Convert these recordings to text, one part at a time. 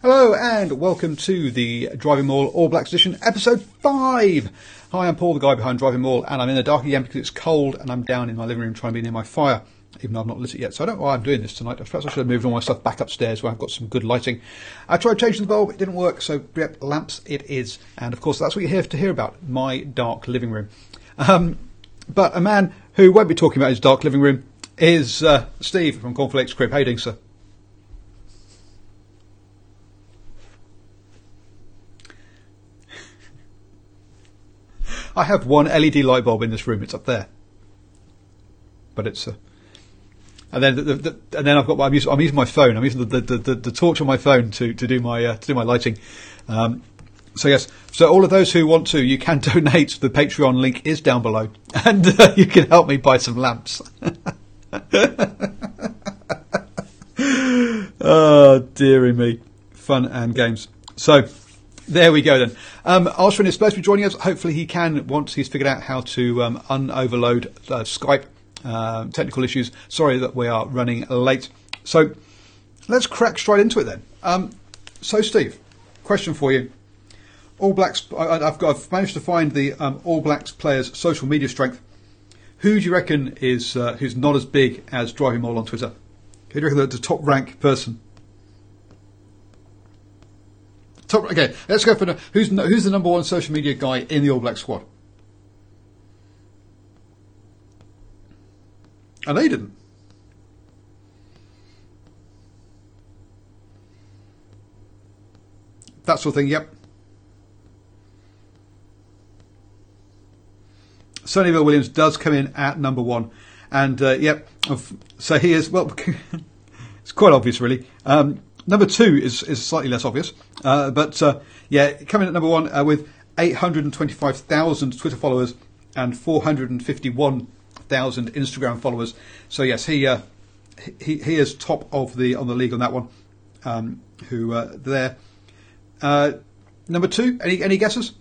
Hello and welcome to the Driving Maul All Blacks edition, episode 5. Hi, I'm Paul, the guy behind Driving Maul, and I'm in the dark again because it's cold and I'm down in my living room trying to be near my fire, even though I've not lit it yet. So I don't know why I'm doing this tonight. Perhaps I should have moved all my stuff back upstairs where I've got some good lighting. I tried changing the bulb, it didn't work, so yep, lamps it is. And of course, that's what you're here to hear about, my dark living room. Um, but a man who won't be talking about his dark living room is uh, Steve from Cornflakes Crib. How you doing, sir? I have one LED light bulb in this room. It's up there, but it's. Uh, and then, the, the, the, and then I've got. I'm using, I'm using my phone. I'm using the, the, the, torch on my phone to, to do my uh, to do my lighting. Um, so yes, so all of those who want to, you can donate. The Patreon link is down below, and uh, you can help me buy some lamps. oh dearie me, fun and games. So there we go then. Um, Arshwin is supposed to be joining us. Hopefully he can once he's figured out how to um, unoverload uh, Skype. Uh, technical issues. Sorry that we are running late. So let's crack straight into it then. Um, so Steve, question for you. All Blacks. I, have managed to find the um, All Blacks players' social media strength. Who do you reckon is uh, who's not as big as Driving Maul on Twitter? Who do you reckon the, the top rank person? Top, okay, let's go for the, who's who's the number one social media guy in the All Black squad. And they didn't. That sort of thing. Yep. Sonny Williams does come in at number one, and uh, yep. So he is well. it's quite obvious, really. Um, Number two is, is slightly less obvious, uh, but uh, yeah, coming at number one uh, with 825,000 Twitter followers and 451,000 Instagram followers. So yes, he uh, he he is top of the on the league on that one. Um, who uh, there? Uh, number two, any any guesses?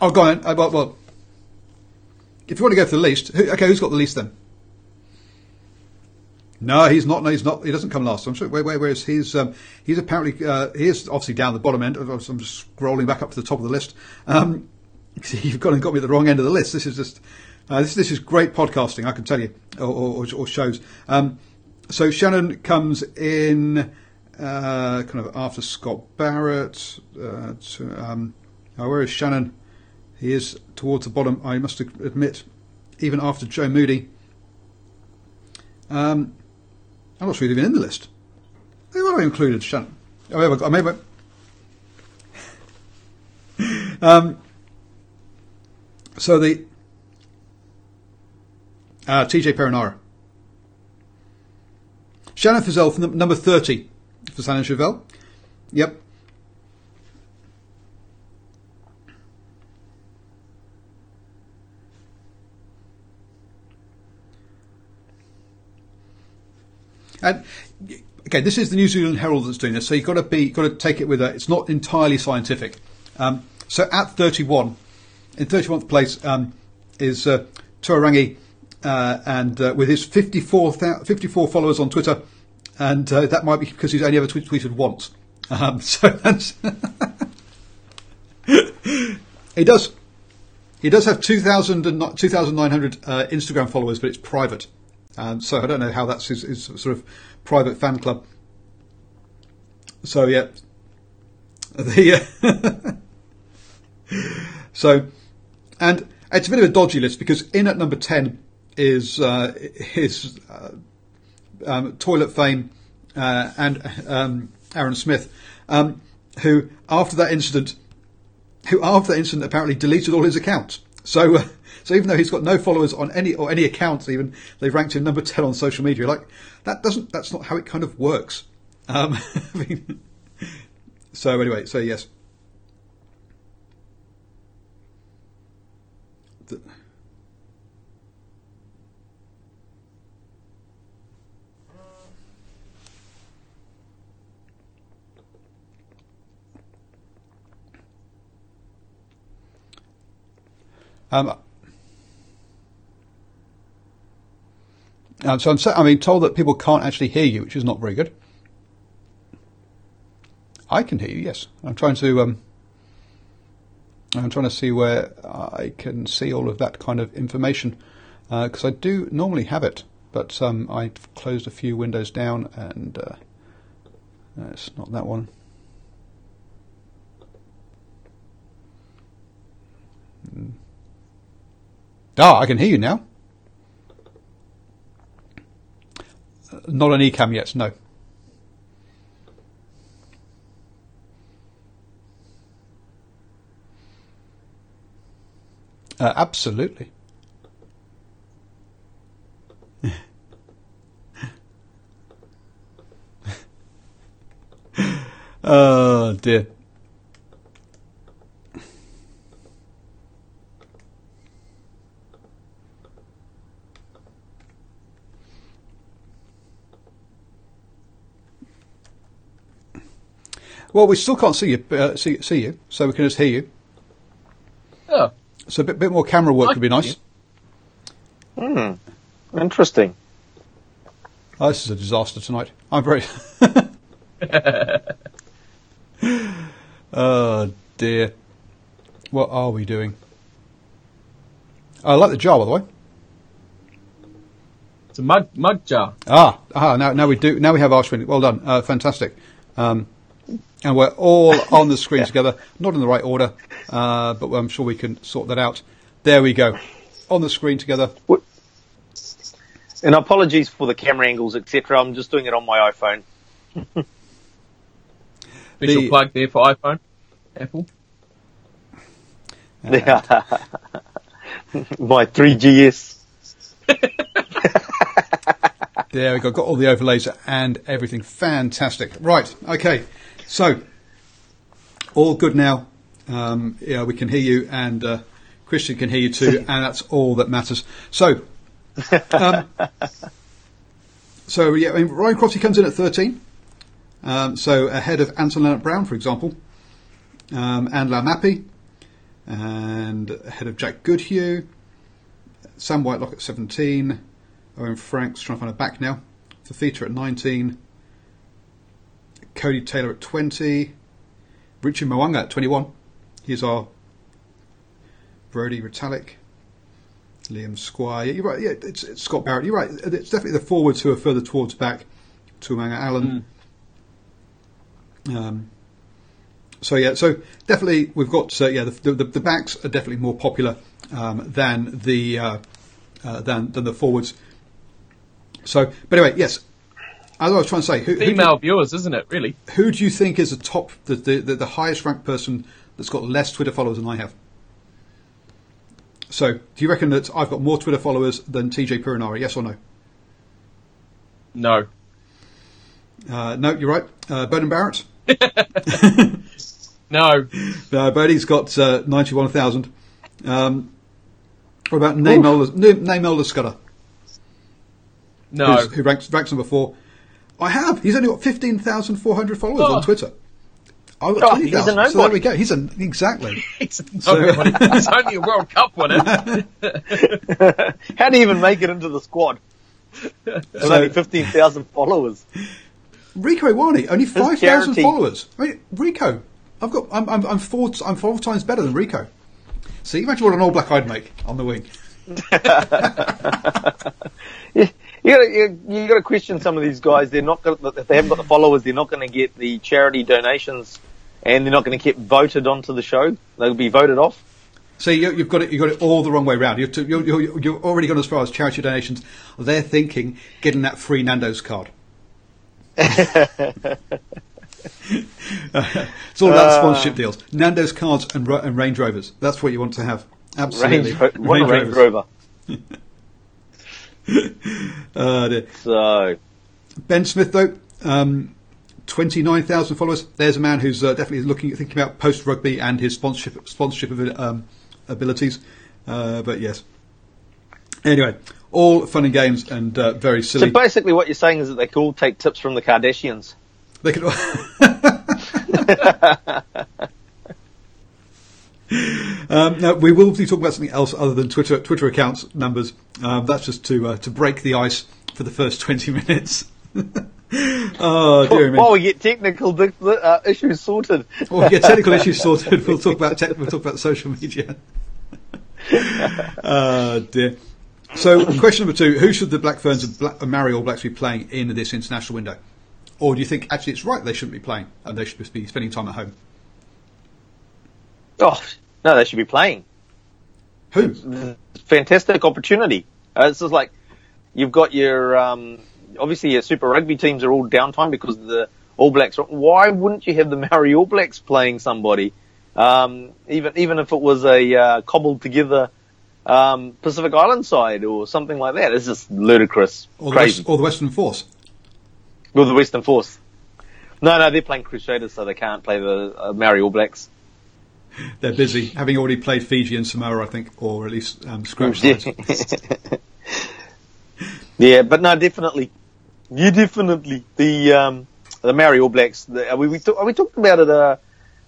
Oh, go on. Well, well, if you want to go for the least, who, okay, who's got the least then? No, he's not. No, he's not. He doesn't come last. I'm sure. Where, where, where is he's? Um, he's apparently uh, he is obviously down the bottom end. I'm just scrolling back up to the top of the list. Um, you've got, got me at the wrong end of the list. This is just uh, this this is great podcasting. I can tell you, or, or, or shows. Um, so Shannon comes in uh, kind of after Scott Barrett. Uh, to, um, oh, where is Shannon? He is towards the bottom. I must admit, even after Joe Moody. Um, I'm not sure he's even in the list. They have included Shannon. Oh, I may, um, so the uh, TJ Perenara. Shannon Frizell from number 30 for San Chevelle. Yep. And okay, this is the New Zealand Herald that's doing this, so you've got to be got to take it with a. It's not entirely scientific. Um, so at 31, in 31st place um, is uh, Tuarangi, uh, and uh, with his 54, 54 followers on Twitter, and uh, that might be because he's only ever tweet- tweeted once. Um, so that's he does. He does have 2,000 2,900 uh, Instagram followers, but it's private. Um, so I don't know how that's his, his, sort of private fan club. So yeah, the uh, so and it's a bit of a dodgy list because in at number ten is uh, his uh, um, toilet fame uh, and um, Aaron Smith, um, who after that incident, who after that incident apparently deleted all his accounts. So uh, so even though he's got no followers on any or any accounts, even they've ranked him number ten on social media. Like that doesn't. That's not how it kind of works. Um, I mean, so anyway, so yes. Um, Um, so I'm, sa- I'm being told that people can't actually hear you, which is not very good. I can hear you. Yes, I'm trying to. Um, I'm trying to see where I can see all of that kind of information because I do normally have it, but um, I've closed a few windows down and uh, it's not that one. Hmm. Ah, I can hear you now. Uh, Not on eCam yet, no. Uh, absolutely. oh dear. Well, we still can't see you, uh, see, see you, so we can just hear you. Oh, So a bit, bit more camera work I would be nice. Hmm. Interesting. Oh, this is a disaster tonight. I'm very. oh dear. What are we doing? I like the jar, by the way. it's a mug mug jar. Ah, ah. Now, now we do. Now we have Ashwin. Well done. Uh, fantastic. Um, and we're all on the screen together. Not in the right order, uh, but I'm sure we can sort that out. There we go. On the screen together. And apologies for the camera angles, etc. I'm just doing it on my iPhone. Official The- plug there for iPhone, Apple. my 3GS. There we go. Got all the overlays and everything. Fantastic. Right. Okay. So all good now. Um, yeah, we can hear you, and uh, Christian can hear you too, and that's all that matters. So, um, so yeah, I mean, Ryan Crotty comes in at thirteen. Um, so ahead of Anton Lienert-Brown, for example, um, and Laumape, and ahead of Jack Goodhue, Sam Whitelock at seventeen. Owen Franks trying to find a back now. Fifita at 19. Codie Taylor at 20. Richard Mwanga at 21. Here's our Brodie Retallick. Liam Squire. Yeah, you're right. Yeah, it's, it's Scott Barrett. You're right. It's definitely the forwards who are further towards back. Tuamanga Allen. Um, so yeah, so definitely we've got uh, yeah the, the the backs are definitely more popular um, than the uh, uh, than than the forwards. So, but anyway, yes. As I was trying to say, who, who, do, Female viewers, isn't it? Really? who do you think is the top, the, the, the, the highest ranked person that's got less Twitter followers than I have? So, do you reckon that I've got more Twitter followers than TJ Perenara? Yes or no? No. Uh, no, you're right. Uh, Beauden Barrett. No. Uh, Bodie's got uh, 91,000. Um, what about Name Elder, Scudder, No. who ranks, ranks number four? I have. He's only got 15,400 followers Oh. on Twitter. I've Oh, got he's 20,000. So there we go. He's an, exactly. It's, nobody. It's only a World Cup winner. How do you even make it into the squad? With So- only 15,000 followers. Rieko Ioane, only 5,000 followers. I mean, Rieko, I've got, I'm, I'm, I'm four, I'm four times better than Rieko. See, imagine what an all black I'd make on the wing. You, you gotta, you, you gotta question some of these guys. They're not gonna, if they haven't got the followers, they're not gonna get the charity donations and they're not gonna get voted onto the show. They'll be voted off. See, you, you've got it. You've got it all the wrong way round. You're, to, you're, you're, you're already gone as far as charity donations. They're thinking getting that free Nando's card. it's all about Uh. sponsorship deals. Nando's cards and, and Range Rovers. That's what you want to have. Absolutely. Range, Ro- what a Range Rovers. Rover. Uh. So, Ben Smith, though, um, 29,000 followers. There's a man who's uh, definitely looking, thinking about post rugby and his sponsorship sponsorship of, um, abilities. Uh, but yes. Anyway, all fun and games and uh, very silly so basically what you're saying is that they can all take tips from the Kardashians. They could. um, now we will be talking about something else other than Twitter Twitter accounts numbers. Um, that's just to uh, to break the ice for the first 20 minutes. oh, dear me. While we get technical uh, issues sorted. Well, we get technical issues sorted. We'll talk about tech, we'll talk about social media. oh dear. So, question number two: Who should the Black Ferns and Black, Maori All Blacks be playing in this international window? Or do you think actually it's right they shouldn't be playing and they should just be spending time at home? Oh, no, they should be playing. Who? Fantastic opportunity. Uh, it's just like you've got your um, obviously your Super Rugby teams are all downtime because the All Blacks. Are, why wouldn't you have the Maori All Blacks playing somebody? Um, even even if it was a uh, cobbled together um, Pacific Island side or something like that, it's just ludicrous, Or the. West, or the Western Force? With the Western Force. No, no, they're playing Crusaders, so they can't play the uh, Maori All Blacks. They're busy, having already played Fiji and Samoa, I think, or at least um, scratch Yeah. but no, definitely. Yeah, definitely. The um, the Maori All Blacks. The, we we, talk, we talked about it uh,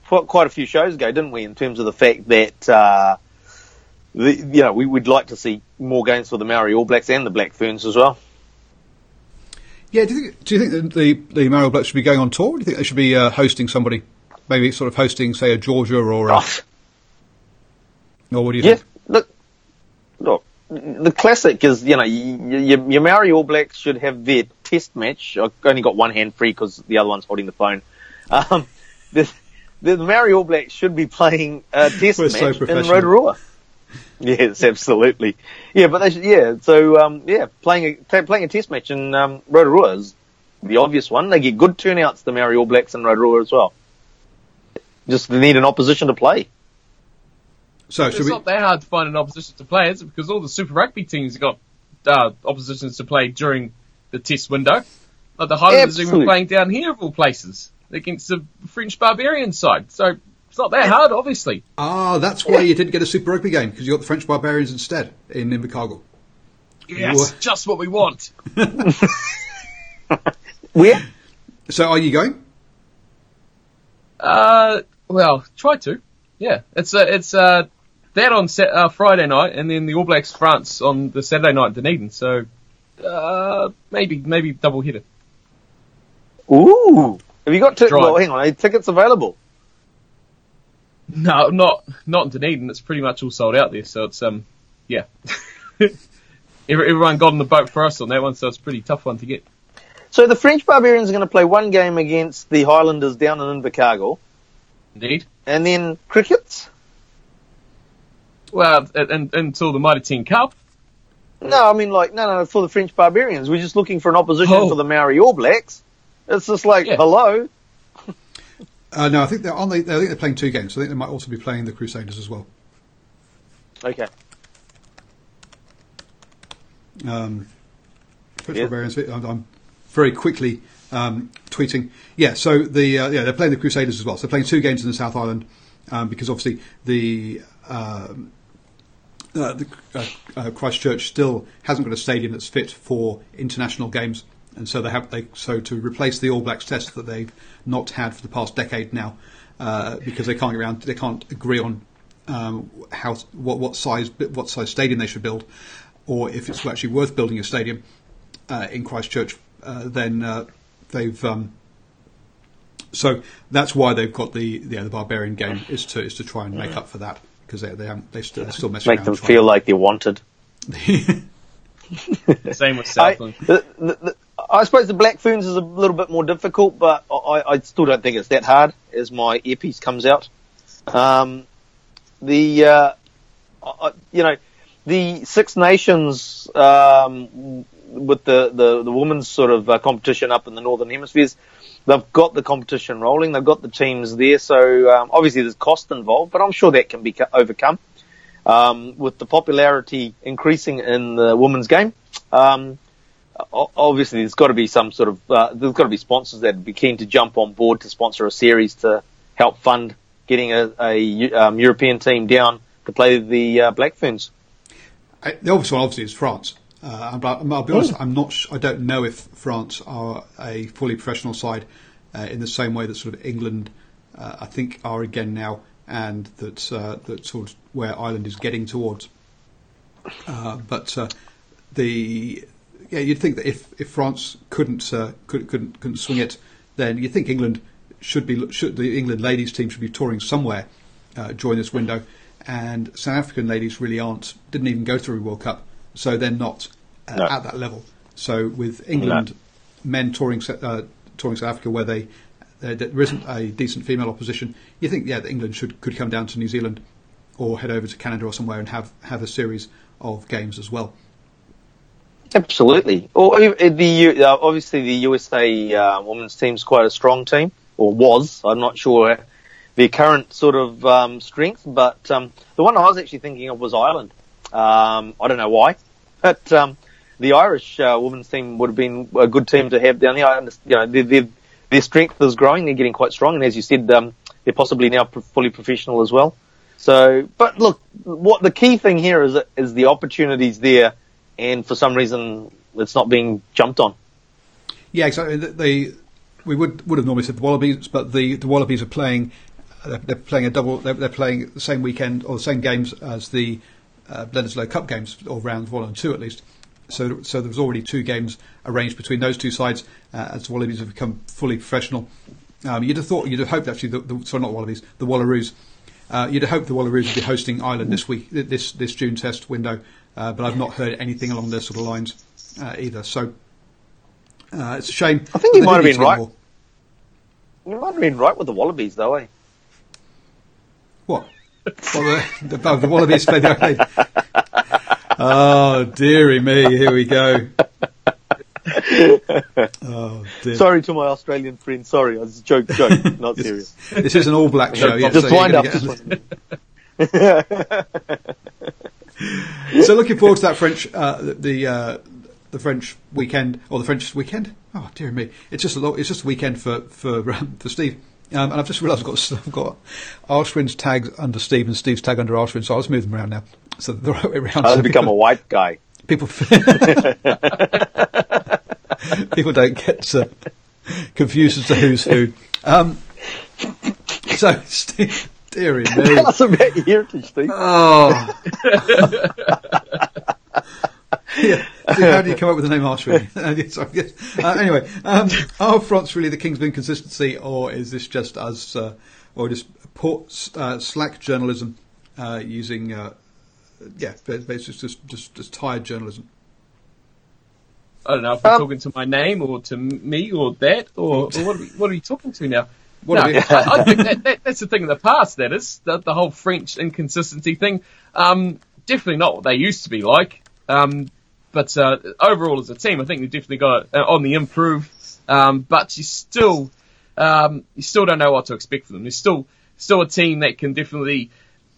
quite a few shows ago, didn't we? In terms of the fact that uh, the, you know we would like to see more games for the Maori All Blacks and the Black Ferns as well. Yeah, do you think, do you think that the, the Maori All Blacks should be going on tour? Or do you think they should be uh, hosting somebody? Maybe sort of hosting, say, a Georgia or a, or what do you yeah, think? look, look. The classic is, you know, your, your Maori All Blacks should have their test match. I've only got one hand free because the other one's holding the phone. Um, the, the Maori All Blacks should be playing a test We're so match in professional. Rotorua. Yes, absolutely. Yeah, but they should, yeah, so, um, yeah, playing a, playing a test match in, um, Rotorua is the obvious one. They get good turnouts, the Maori All Blacks in Rotorua as well. Just they need an opposition to play. So should It's we? not that hard to find an opposition to play, is it? Because all the Super Rugby teams have got uh, oppositions to play during the test window. Like the Highlanders are even playing down here of all places against the French Barbarian side. So it's not that hard, obviously. Ah, that's why you didn't get a Super Rugby game because you got the French Barbarians instead in Invercargill. Yes, Wha- just what we want. Where? So are you going? Uh, well, try to. Yeah, it's uh, it's uh, that on Sa- uh, Friday night, and then the All Blacks France on the Saturday night in Dunedin. So uh, maybe maybe double header. Ooh. Have you got tickets? Well, hang on, tickets available? No, not not in Dunedin. It's pretty much all sold out there. So it's um, yeah. Every- Everyone got on the boat for us on that one, so it's a pretty tough one to get. So the French Barbarians are going to play one game against the Highlanders down in Invercargill, Indeed. and then crickets. Well, and, and, until the Mitre 10 Cup. No, I mean like no, no, for the French Barbarians, we're just looking for an opposition Oh. for the Maori All Blacks. It's just like Yeah. hello. Uh, no, I think they're on. The, I think they're playing two games. I think they might also be playing the Crusaders as well. Okay. Um, French Yeah. Barbarians. I'm, I'm very quickly um, tweeting. Yeah, so the uh, yeah they're playing the Crusaders as well. So they're playing two games in the South Island um, because obviously the. Um, uh, the uh, uh, Christchurch still hasn't got a stadium that's fit for international games, and so they have they so to replace the All Blacks test that they've not had for the past decade now, uh, because they can't get around they can't agree on um, how what what size what size stadium they should build, or if it's actually worth building a stadium uh, in Christchurch, uh, then uh, they've. Um, so that's why they've got the yeah, the barbarian game is to is to try and make up for that because they they haven't, they still they're still messing Make around them trying- feel like they're wanted. Same with I, Southland. the, the, the, I suppose the Black Ferns is a little bit more difficult, but I, I still don't think it's that hard as my earpiece comes out. Um, the uh, I, I- you know the Six Nations um, with the, the the women's sort of uh, competition up in the northern hemispheres. They've got the competition rolling. They've got the teams there. So um, obviously there's cost involved, but I'm sure that can be co- overcome um, with the popularity increasing in the women's game. Um, obviously, there's got to be some sort of uh, there's got to be sponsors that'd be keen to jump on board to sponsor a series to help fund getting a, a um, European team down to play the uh, Black Ferns. I- The obvious one, obviously, is France. Uh, but I'll be honest, I'm not. sh- I don't know if France are a fully professional side uh, in the same way that sort of England, uh, I think, are again now, and that uh, that sort of where Ireland is getting towards. Uh, but uh, the yeah, you'd think that if, if France couldn't, uh, could, couldn't couldn't swing it, then you'd think England should be should the England ladies team should be touring somewhere uh, during this window, and South African ladies really aren't didn't even go through World Cup, so they're not uh, No. at that level. So with England men touring uh, touring South Africa where they there isn't a decent female opposition, you think yeah that England should could come down to New Zealand or head over to Canada or somewhere and have have a series of games as well. Absolutely. Or uh, the uh, obviously the USA uh, women's team's quite a strong team, or was. I'm not sure their current sort of um, strength, but um, the one I was actually thinking of was Ireland. Um, I don't know why, but um, the Irish uh, women's team would have been a good team to have down there. I you know, their, their, their strength is growing. They're getting quite strong, and as you said, um, they're possibly now pro- fully professional as well. So, but look, what the key thing here is is the opportunities there, and for some reason it's not being jumped on. Yeah, exactly. The, the, we would would have normally said the Wallabies, but the, the Wallabies are playing. They're, they're playing a double. They're, they're playing the same weekend or the same games as the uh, Bledisloe Cup games, or rounds one and two at least. So, so there was already two games arranged between those two sides uh, as the Wallabies have become fully professional. Um, you'd have thought, you'd have hoped actually, the, the, sorry, not Wallabies, the Wallaroos. Uh, you'd have hoped the Wallaroos would be hosting Ireland this week, this this June Test window, uh, but I've not heard anything along those sort of lines uh, either. So uh, it's a shame. I think you might have been right. more. You might have been right with the Wallabies, though, eh? What? Well, the, the, the Wallabies played their own. Oh, dearie me, here we go. Oh, dear. Sorry to my Australian friends. Sorry, I was joke, joke, not serious. This is an all black show. yeah, just so wind up. Just wind so looking forward to that French, uh, the the, uh, the French weekend or the French weekend. Oh dear me, it's just a lot, it's just a weekend for for um, for Steve. Um, and I've just realised I've got I've got Arshwin's tags under Steve and Steve's tag under Ashwin, so I'll just move them around now. So the right way around. I've so become a white guy. people people don't get uh, confused as to who's who. Um, so Steve, dearie me. About your heritage, Steve. Oh. yeah. How do you come up with the name Arshwin? Uh, sorry, yes. Uh, anyway, um, are France really the Kingsman consistency, or is this just us, uh, or just poor, uh, slack journalism uh, using, uh, yeah, basically just, just, just, just tired journalism? I don't know if you're Um, talking to my name or to me or that or, or what, are we, what are you talking to now? What no, are we- I, I think that, that, that's the thing of the past. That is the, the whole French inconsistency thing. Um, definitely not what they used to be like. Um, but uh, overall, as a team, I think they've definitely got uh, on the improve. Um, but you still, um, you still don't know what to expect from them. There's still, still a team that can definitely,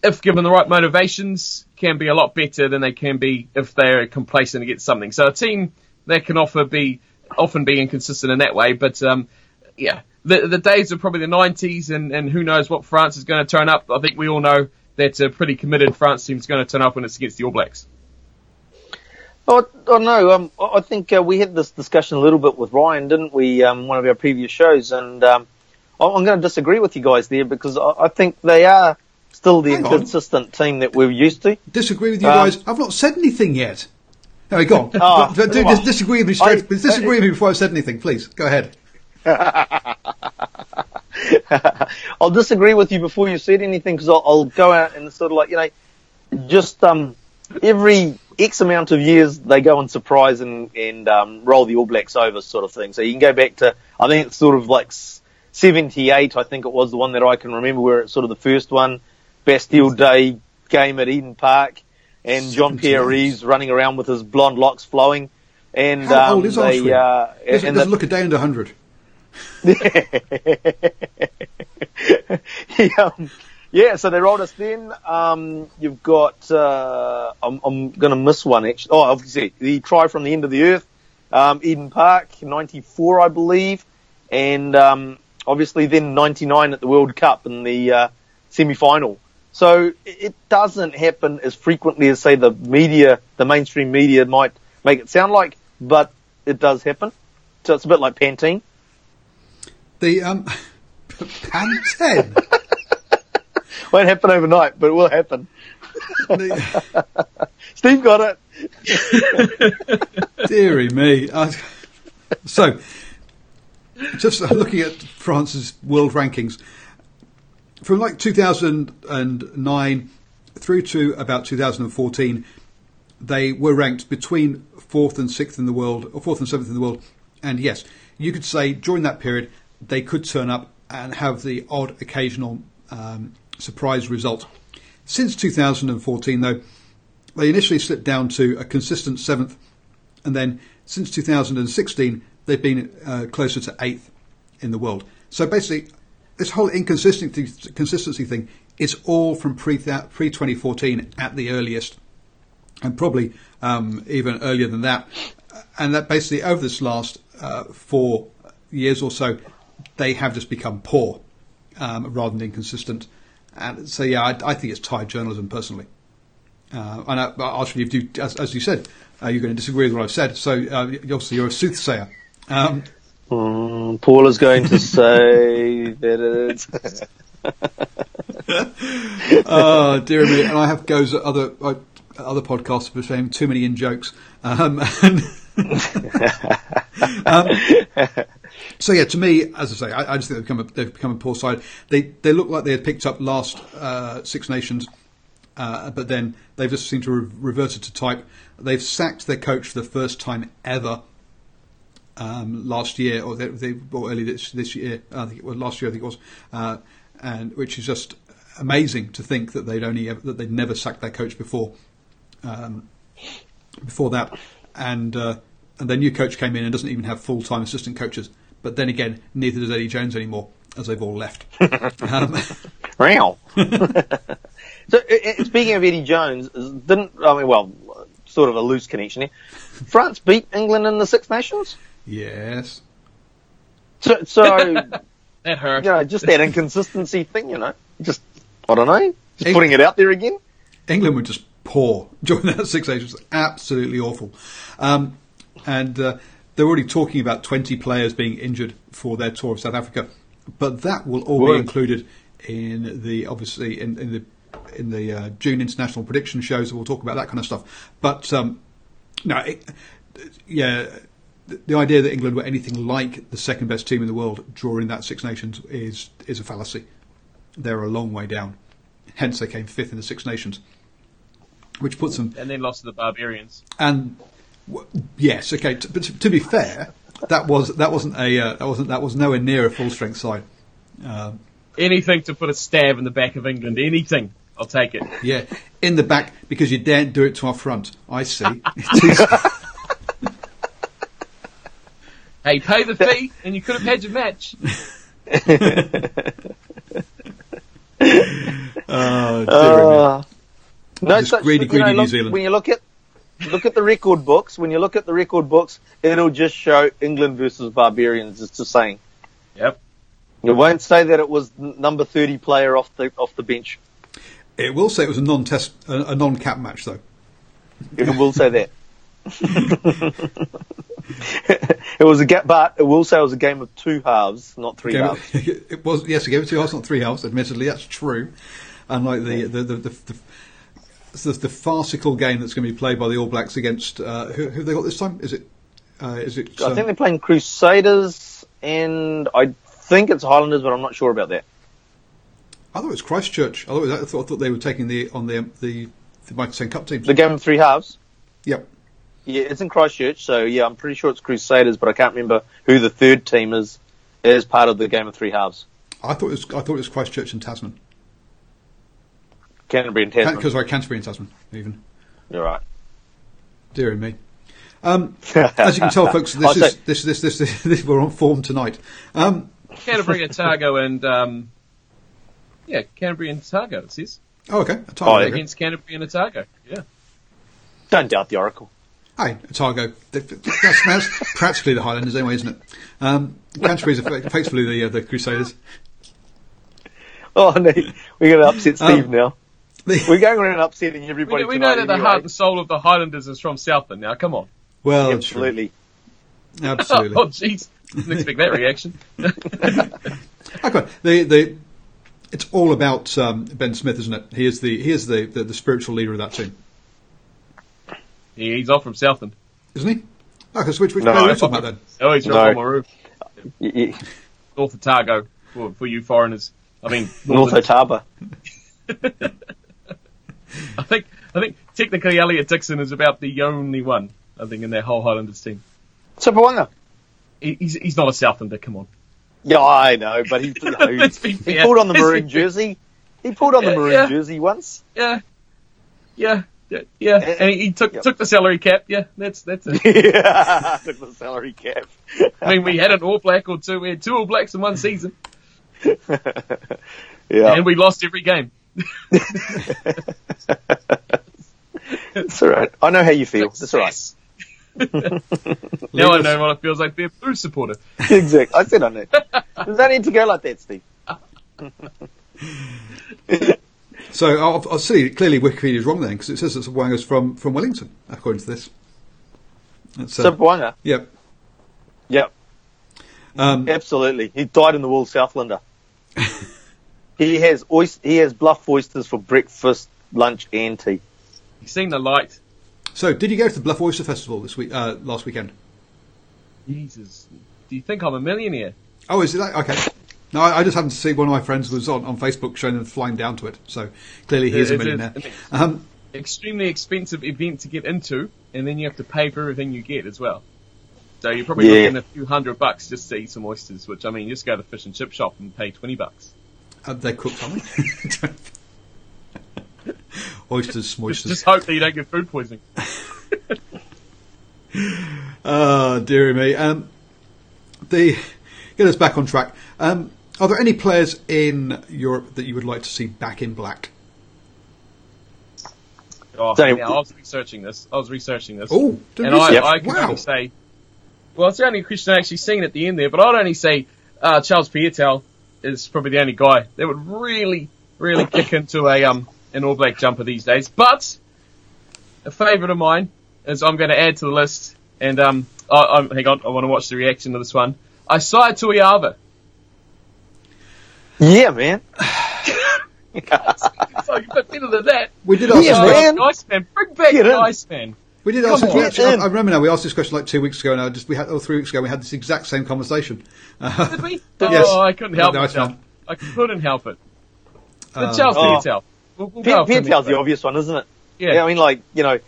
if given the right motivations, can be a lot better than they can be if they're complacent against something. So a team that can offer be often be inconsistent in that way. But um, yeah, the the days of probably the 90s, and, and who knows what France is going to turn up. I think we all know that a pretty committed France team is going to turn up when it's against the All Blacks. Oh, oh no, um, I I think uh, we had this discussion a little bit with Ryan, didn't we? Um, one of our previous shows, and um, I- I'm going to disagree with you guys there because I, I think they are still the Hang on. inconsistent team that we're used to. Disagree with you Um, guys. I've not said anything yet. No, go on. Ah, But do, well, dis- disagree with me straight. I- disagree with me before I've said anything, please. Go ahead. I'll disagree with you before you said anything because I'll, I'll go out and sort of like you know, just um, every X amount of years they go and surprise and and um, roll the All Blacks over, sort of thing. So you can go back to I think it's sort of like seventy eight. I think it was the one that I can remember where it's sort of the first one, Bastille Day game at Eden Park, and John Pierre 78. Rives running around with his blonde locks flowing. And How um, old is they, uh, Doesn't, and doesn't the- look a day under 100. yeah, um, yeah, so they rolled us then. Um, you've got, uh, I'm, I'm going to miss one actually. Oh, obviously, the try from the end of the earth, um, Eden Park, 94, I believe. And, um, obviously then 99 at the World Cup in the, uh, semi-final. So it- it doesn't happen as frequently as say the media, the mainstream media might make it sound like, but it does happen. So it's a bit like Pantene. The um, Pantene. Won't happen overnight, but it will happen. Steve got it. Deary me. Uh, so, just looking at France's world rankings, from like 2009 through to about 2014, they were ranked between fourth and sixth in the world, or fourth and seventh in the world. And yes, you could say during that period they could turn up and have the odd occasional um, surprise result. Since 2014, though, they initially slipped down to a consistent seventh, and then since 2016, they've been uh, closer to eighth in the world. So basically, this whole inconsistency consistency thing is all from pre pre 2014 at the earliest, and probably um, even earlier than that. And that basically over this last uh, four years or so, they have just become poor um, rather than inconsistent. And so, yeah, I, I think it's tired journalism personally. Uh, and I, Archie, if you, as, as you said, uh, you're going to disagree with what I've said. So, uh, obviously, you're a soothsayer. Um, mm, Paul is going to say that it's. oh dear me! And I have goes at other uh, other podcasts for saying too many in jokes. Um, and, um, so yeah, to me, as I say, I, I just think they've become a, they've become a poor side. They they look like they had picked up last uh, Six Nations, uh, but then they've just seemed to have reverted to type. They've sacked their coach for the first time ever um, last year, or, they, they, or early this, this year. I think it was last year. I think it was, uh, and which is just amazing to think that they'd only ever, that they'd never sacked their coach before. Um, before that, and uh, and their new coach came in and doesn't even have full time assistant coaches. But then again, neither does Eddie Jones anymore, as they've all left. um, Wow. so, speaking of Eddie Jones, didn't I mean? Well, sort of a loose connection here. France beat England in the Six Nations. yes. So, so That hurt. you know, just that inconsistency thing. You know, just I don't know, just Hey. putting it out there again. England were just poor during that Six Nations. Absolutely awful. Um, and uh, they're already talking about 20 players being injured for their tour of South Africa. But that will all Word. be included in the, obviously, in, in the in the uh, June international prediction shows. We'll talk about that kind of stuff. But um, no, it, yeah, the, the idea that England were anything like the second best team in the world during that Six Nations is is a fallacy. They're a long way down. Hence, they came fifth in the Six Nations, which puts them. And then lost to the Barbarians. And w- yes, okay. T- but to, to be fair, that was that wasn't a uh, that wasn't that was nowhere near a full strength side. Um, Anything to put a stab in the back of England. Anything. I'll take it. yeah, in the back because you daren't do it to our front. I see. Hey, pay the fee, and you could have had your match. oh, dear me. Uh, no, Just so- greedy, you know, greedy New look- Zealand. When you look at look at the record books, when you look at the record books, it'll just show England versus Barbarians. It's just saying. Yep. It won't say that it was number thirty player off the off the bench. It will say it was a non-test, a, a non-cap match though. It will say that. it was a ga- but it will say it was a game of two halves, not three Game- halves. it was yes, it gave it two halves, not three halves. Admittedly, that's true. Unlike the the the, the, the, the, the farcical game that's going to be played by the All Blacks against uh, who, who have they got this time? Is it? Uh, is it? I um, think they're playing Crusaders, and I think it's Highlanders, but I'm not sure about that. I thought it was Christchurch. I thought, I thought, I thought they were taking the on the the the Microsoft Cup teams. The game of three halves. Yep. Yeah, it's in Christchurch, so yeah, I'm pretty sure it's Crusaders, but I can't remember who the third team is as part of the game of three halves. I thought it was I thought it was Christchurch and Tasman. Canterbury and Tasman. Because I Canterbury and Tasman even. You're right. Dear me. Um, as you can tell, folks, this is say- this, this this this this we're on form tonight. Um, Canterbury, Otago, and um, yeah, Canterbury and Otago. It says oh, okay. Oh, Otago. yeah. against Canterbury and Otago. Yeah. Don't doubt the Oracle. Hi, Otago. That's, that's practically the Highlanders, anyway, isn't it? Um, Canterbury's effe- effectively the uh, the Crusaders. Oh, no, we're going to upset Steve Um, now. The- We're going around upsetting everybody. We, we know tonight that the heart and soul of the Highlanders is from Southland. Now, come on. well, it's true. Absolutely. absolutely. oh, jeez. Didn't expect that reaction. Okay. The the it's all about um, Ben Smith, isn't it? He is the he is the, the, the spiritual leader of that team, He- He's off from Southland. isn't he? Okay, so which which No, player are we talking about then? Oh, he's from No. Oamaru, Y- y- North Otago, for, for you foreigners. I mean, North Northern- Otago. I think I think technically Elliot Dixon is about the only one I think in their whole Highlanders team. Sipawanga. He, he's he's not a Southlander. Come on. Yeah, I know, but he, you know, Let's he pulled on the maroon jersey. He pulled on the maroon yeah. jersey once. Yeah, yeah, yeah, yeah. Eh, and he, he took Yep. took the salary cap. Yeah, that's that's it. yeah, took the salary cap. I mean, we had an All Black or two. We had two All Blacks in one season, yeah, and we lost every game. It's all right. I know how you feel. That's all right. Success. now I know what it feels like to be a Blue supporter. exactly. I said I know. Does that need to go like that, Steve? So I'll, I'll see. Clearly, Wikipedia is wrong then because it says that Wanga's from from Wellington, according to this. That's, uh, Sipawanga. yep. Yep, Um, absolutely. He died in the wool Southlander. He has oyster, he has bluff oysters for breakfast, lunch, and tea. He's seen the light? so, did you go to the Bluff Oyster Festival this week? Uh, last weekend? Jesus, do you think I'm a millionaire? Oh, is it that? Okay. No, I, I just happened to see one of my friends was on, on Facebook showing them flying down to it. So clearly he is a It is millionaire. an Um, extremely expensive event to get into, and then you have to pay for everything you get as well. So you're probably Yeah. looking a few hundred bucks just to eat some oysters, which I mean, you just go to the fish and chip shop and pay twenty bucks. Uh, they're cooked, aren't? Oysters, Just, moisters. just hope that you don't get food poisoning. Oh, dearie me. Um, the get us back on track. Um, are there any players in Europe that you would like to see back in black? Oh, Sorry. yeah, I was researching this. I was researching this. Oh, did and you I, say- I can wow. only say, well, it's the only question I actually seen at the end there, but I'd only say uh, Charles Piutau is probably the only guy that would really, really kick into a um an All Black jumper these days. But a favourite of mine is I'm going to add to the list, and um, I, I, hang on, I want to watch the reaction to this one. Isaia Toeava. Yeah, man. It's like a bit better than that. We did ask Yeah, this man. Nice man, bring back Get in. Nice man. We did ask Come this on. question. I remember now. We asked this question like two weeks ago, and I just we had or three weeks ago. We had this exact same conversation. Uh, Did we? Yes. Oh, I couldn't help Nice myself. man. I couldn't help it. The Uh, Charles Oh. Piutau. We'll, we'll go Pier- for the obvious one, isn't it? Yeah. I mean, like, you know,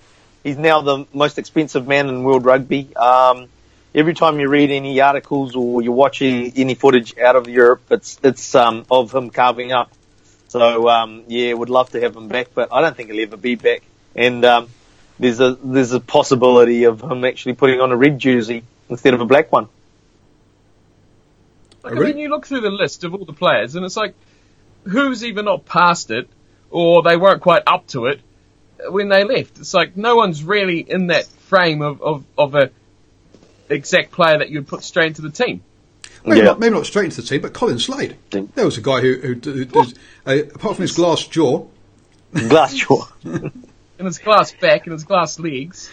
he's now the most expensive man in world rugby. Um, every time you read any articles or you're watching any footage out of Europe, it's, it's, um, of him carving up. So, um, yeah, would love to have him back, but I don't think he'll ever be back. And, um, there's a, there's a possibility of him actually putting on a red jersey instead of a black one. Like, Oh, I mean, you look through the list of all the players, and it's like, who's even not past it, or they weren't quite up to it when they left. It's like no one's really in that frame of, of, of a exact player that you'd put straight into the team. maybe, Yeah. not, maybe not straight into the team, but Colin Slade. There was a guy who, who, who does, uh, apart from his glass jaw, Glass jaw. And his glass back and his glass legs,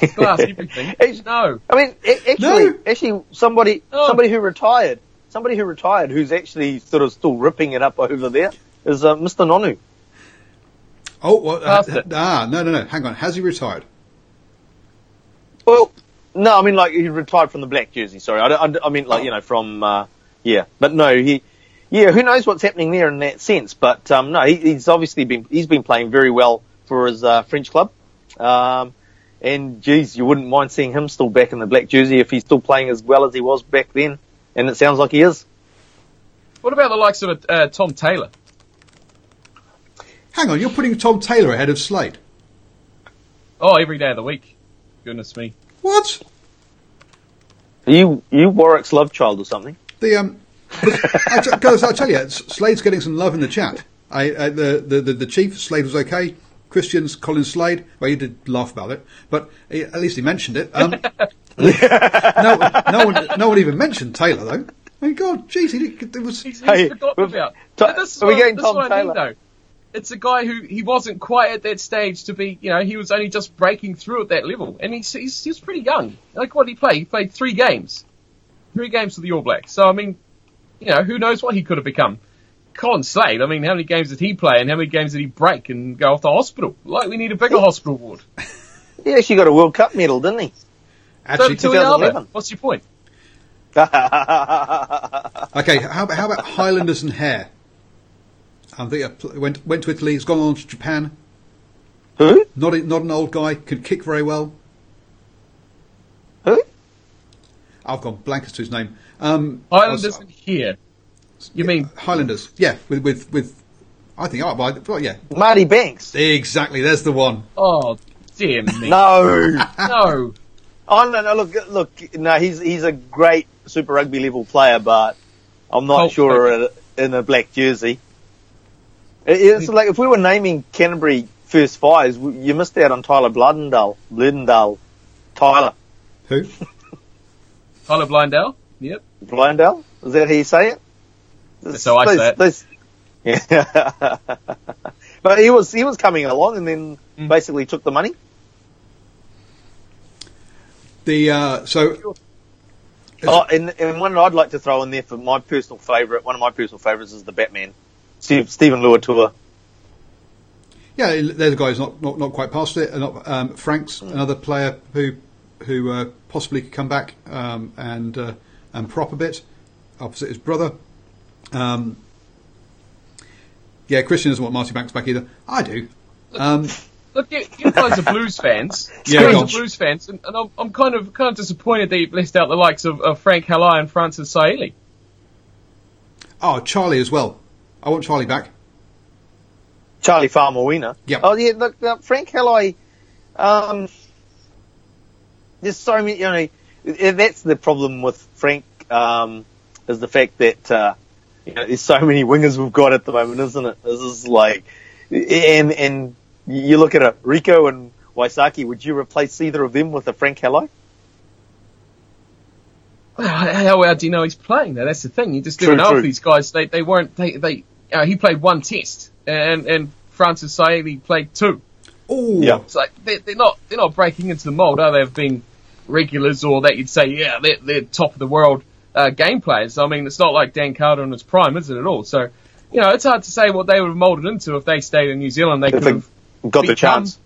his glass everything. It's- No. I mean, a- actually, No. actually, somebody, Oh. somebody who retired, somebody who retired, who's actually sort of still ripping it up over there, is uh, Mr. Nonu. oh, well, uh, Past ah, no, no, no. Hang on. Has he retired? Well, no, I mean like he retired from the black jersey. Sorry, I, don't- I, I mean like you know from uh, yeah, but no, he yeah, who knows what's happening there in that sense? But um, no, he, he's obviously been he's been playing very well for his uh, French club. Um, and geez, you wouldn't mind seeing him still back in the black jersey if he's still playing as well as he was back then. And it sounds like he is. What about the likes of uh, Tom Taylor? Hang on. You're putting Tom Taylor ahead of Slade. Oh, every day of the week. Goodness me. What? Are you you Warwick's love child or something? The um, I t- guys, I'll tell you, Slade's getting some love in the chat. I, I the, the, the the chief Slade was okay. Christians, Colin Slade. Well, he did laugh about it, but he, at least he mentioned it. Um, no, no one, no one even mentioned Taylor though. I mean, God, jeez, he, did- it was. He's, he's Hey, forgotten we've- about. Ta- But this is are we getting Tom what I Taylor? mean, though. It's a guy who he wasn't quite at that stage to be. You know, he was only just breaking through at that level, and he's he's, he's pretty young. Like what did he play? He played three games, three games for the All Blacks. So I mean, you know, who knows what he could have become. Colin Slade, I mean, how many games did he play and how many games did he break and go off to hospital? Like, we need a bigger hospital ward. He actually got a World Cup medal, didn't he? So, Actually, to the other. 2011. What's your point? okay. How about, how about Highlanders and Hare? I think I pl- went went to Italy. He's gone on to Japan. Who? Not a, not an old guy. Could kick very well. Who? I've gone blank as to his name. Um, Highlanders was- and here. You mean Highlanders? Yeah, with with with. I think. Oh, well, well, yeah, Marty Banks. exactly. There's the one. Oh, dear me. No. No. oh no, no. Look, look. No, he's he's a great Super Rugby level player, but I'm not Colt sure in a, in a black jersey. It's like if we were naming Canterbury first fives, you missed out on Tyler Blundell, Blundell, Tyler Who? Tyler Blindell? Yep. Bloodendale. Is that how you say it? That's how I say it. Yeah. but he was he was coming along and then Mm. basically took the money. The uh, so Oh, and, and one I'd like to throw in there for my personal favourite, one of my personal favourites is the Batman, Steve, Steven Luatua. yeah, there's a guy who's not, not, not quite past it. and Not, um, Frank's another player who who uh, possibly could come back um, and uh, and prop a bit opposite his brother. Um, yeah, Christian doesn't want Marty Banks back either. I do. Um, Look, you, you guys are Blues fans. Yeah, you go guys are Blues fans, and, and I'm, I'm kind of kind of disappointed that you've left out the likes of, of Frank Halai and Francis Saeli. oh, Charlie as well. I want Charlie back. Charlie Faumuina. Yep. Oh yeah, look, uh, Frank Halai, um, there's so many, you know, that's the problem with Frank, um, is the fact that, uh, you know, there's so many wingers we've got at the moment, isn't it? This is like, and, and you look at it, Rieko and Waisake, would you replace either of them with a Frank Halai? How well do you know he's playing? Now that's the thing. You just True, don't know if these guys they, they weren't they they uh, he played one test and and Francis Saeli played two. Oh, Yeah. It's like they're, they're not they're not breaking into the mold, are they? Of being regulars or that you'd say yeah they're, they're top of the world uh, game players. I mean it's not like Dan Carter in his prime, is it at all? So you know it's hard to say what they would have molded into if they stayed in New Zealand. They If could they have got the chance.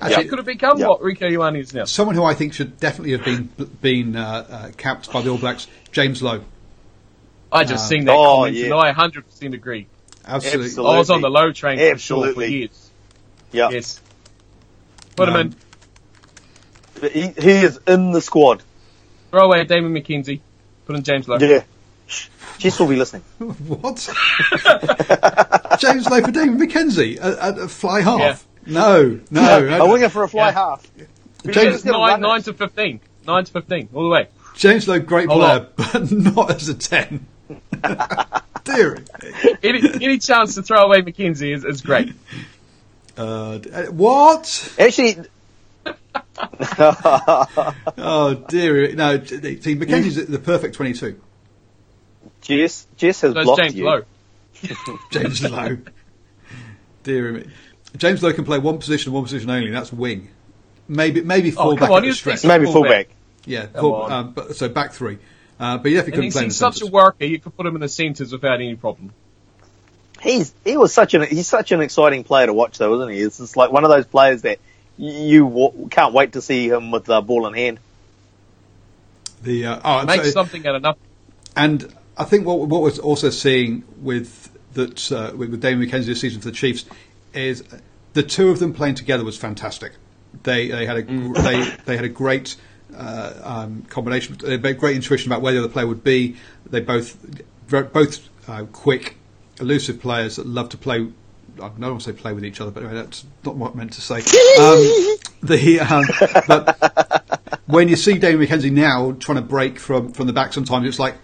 Actually, They could have become Yeah. what Rieko Ioane is now. someone who I think should definitely have been been uh, uh, capped by the All Blacks, James Lowe. I just Uh, seen that oh, comment yeah. and I 100% agree. Absolutely. Absolutely. I was on the low train for sure for years. Yeah. Yes. Put him Um, in. He, he is in the squad. Throw away Damian McKenzie. Put in James Lowe. Yeah. Shh. Jess will be listening. What? James Lowe for David McKenzie at, at a fly half? Yeah. No, no. a winger for a fly Yeah. half. James- He's Nine, nine to 15. 9 to 15. All the way. James Lowe, great Hold player, on. but not as a 10. Dear. Any, any chance to throw away McKenzie is, is great. Uh, uh, what? Actually, Oh, dear. No, d- see, McKenzie's the perfect 22. Jess, Jess has So blocked James you. Lowe. James Lowe. Dear me. James Lowe can play one position, one position only. And That's wing. Maybe, maybe Oh, come back on, at the stretch. Maybe Fullback. fullback. Yeah, Come full, um, but, so back three. Uh, but he definitely And couldn't he's, play in he's such a centres. worker, you could put him in the centres without any problem. He's he was such an he's such an exciting player to watch though, isn't he? It's just like one of those players that you w- can't wait to see him with the ball in hand. The, uh, oh, and Make so- something out of nothing. And I think what what we're also seeing with that uh, with, with Damian McKenzie this season for the Chiefs is the two of them playing together was fantastic. They they had a they they had a great uh, um, combination. They had great intuition about where the other player would be. They both both uh, quick, elusive players that love to play. I don't want to say play with each other, but anyway, that's not what I meant to say. Um, the um, but when you see Damian McKenzie now trying to break from, from the back, sometimes it's like,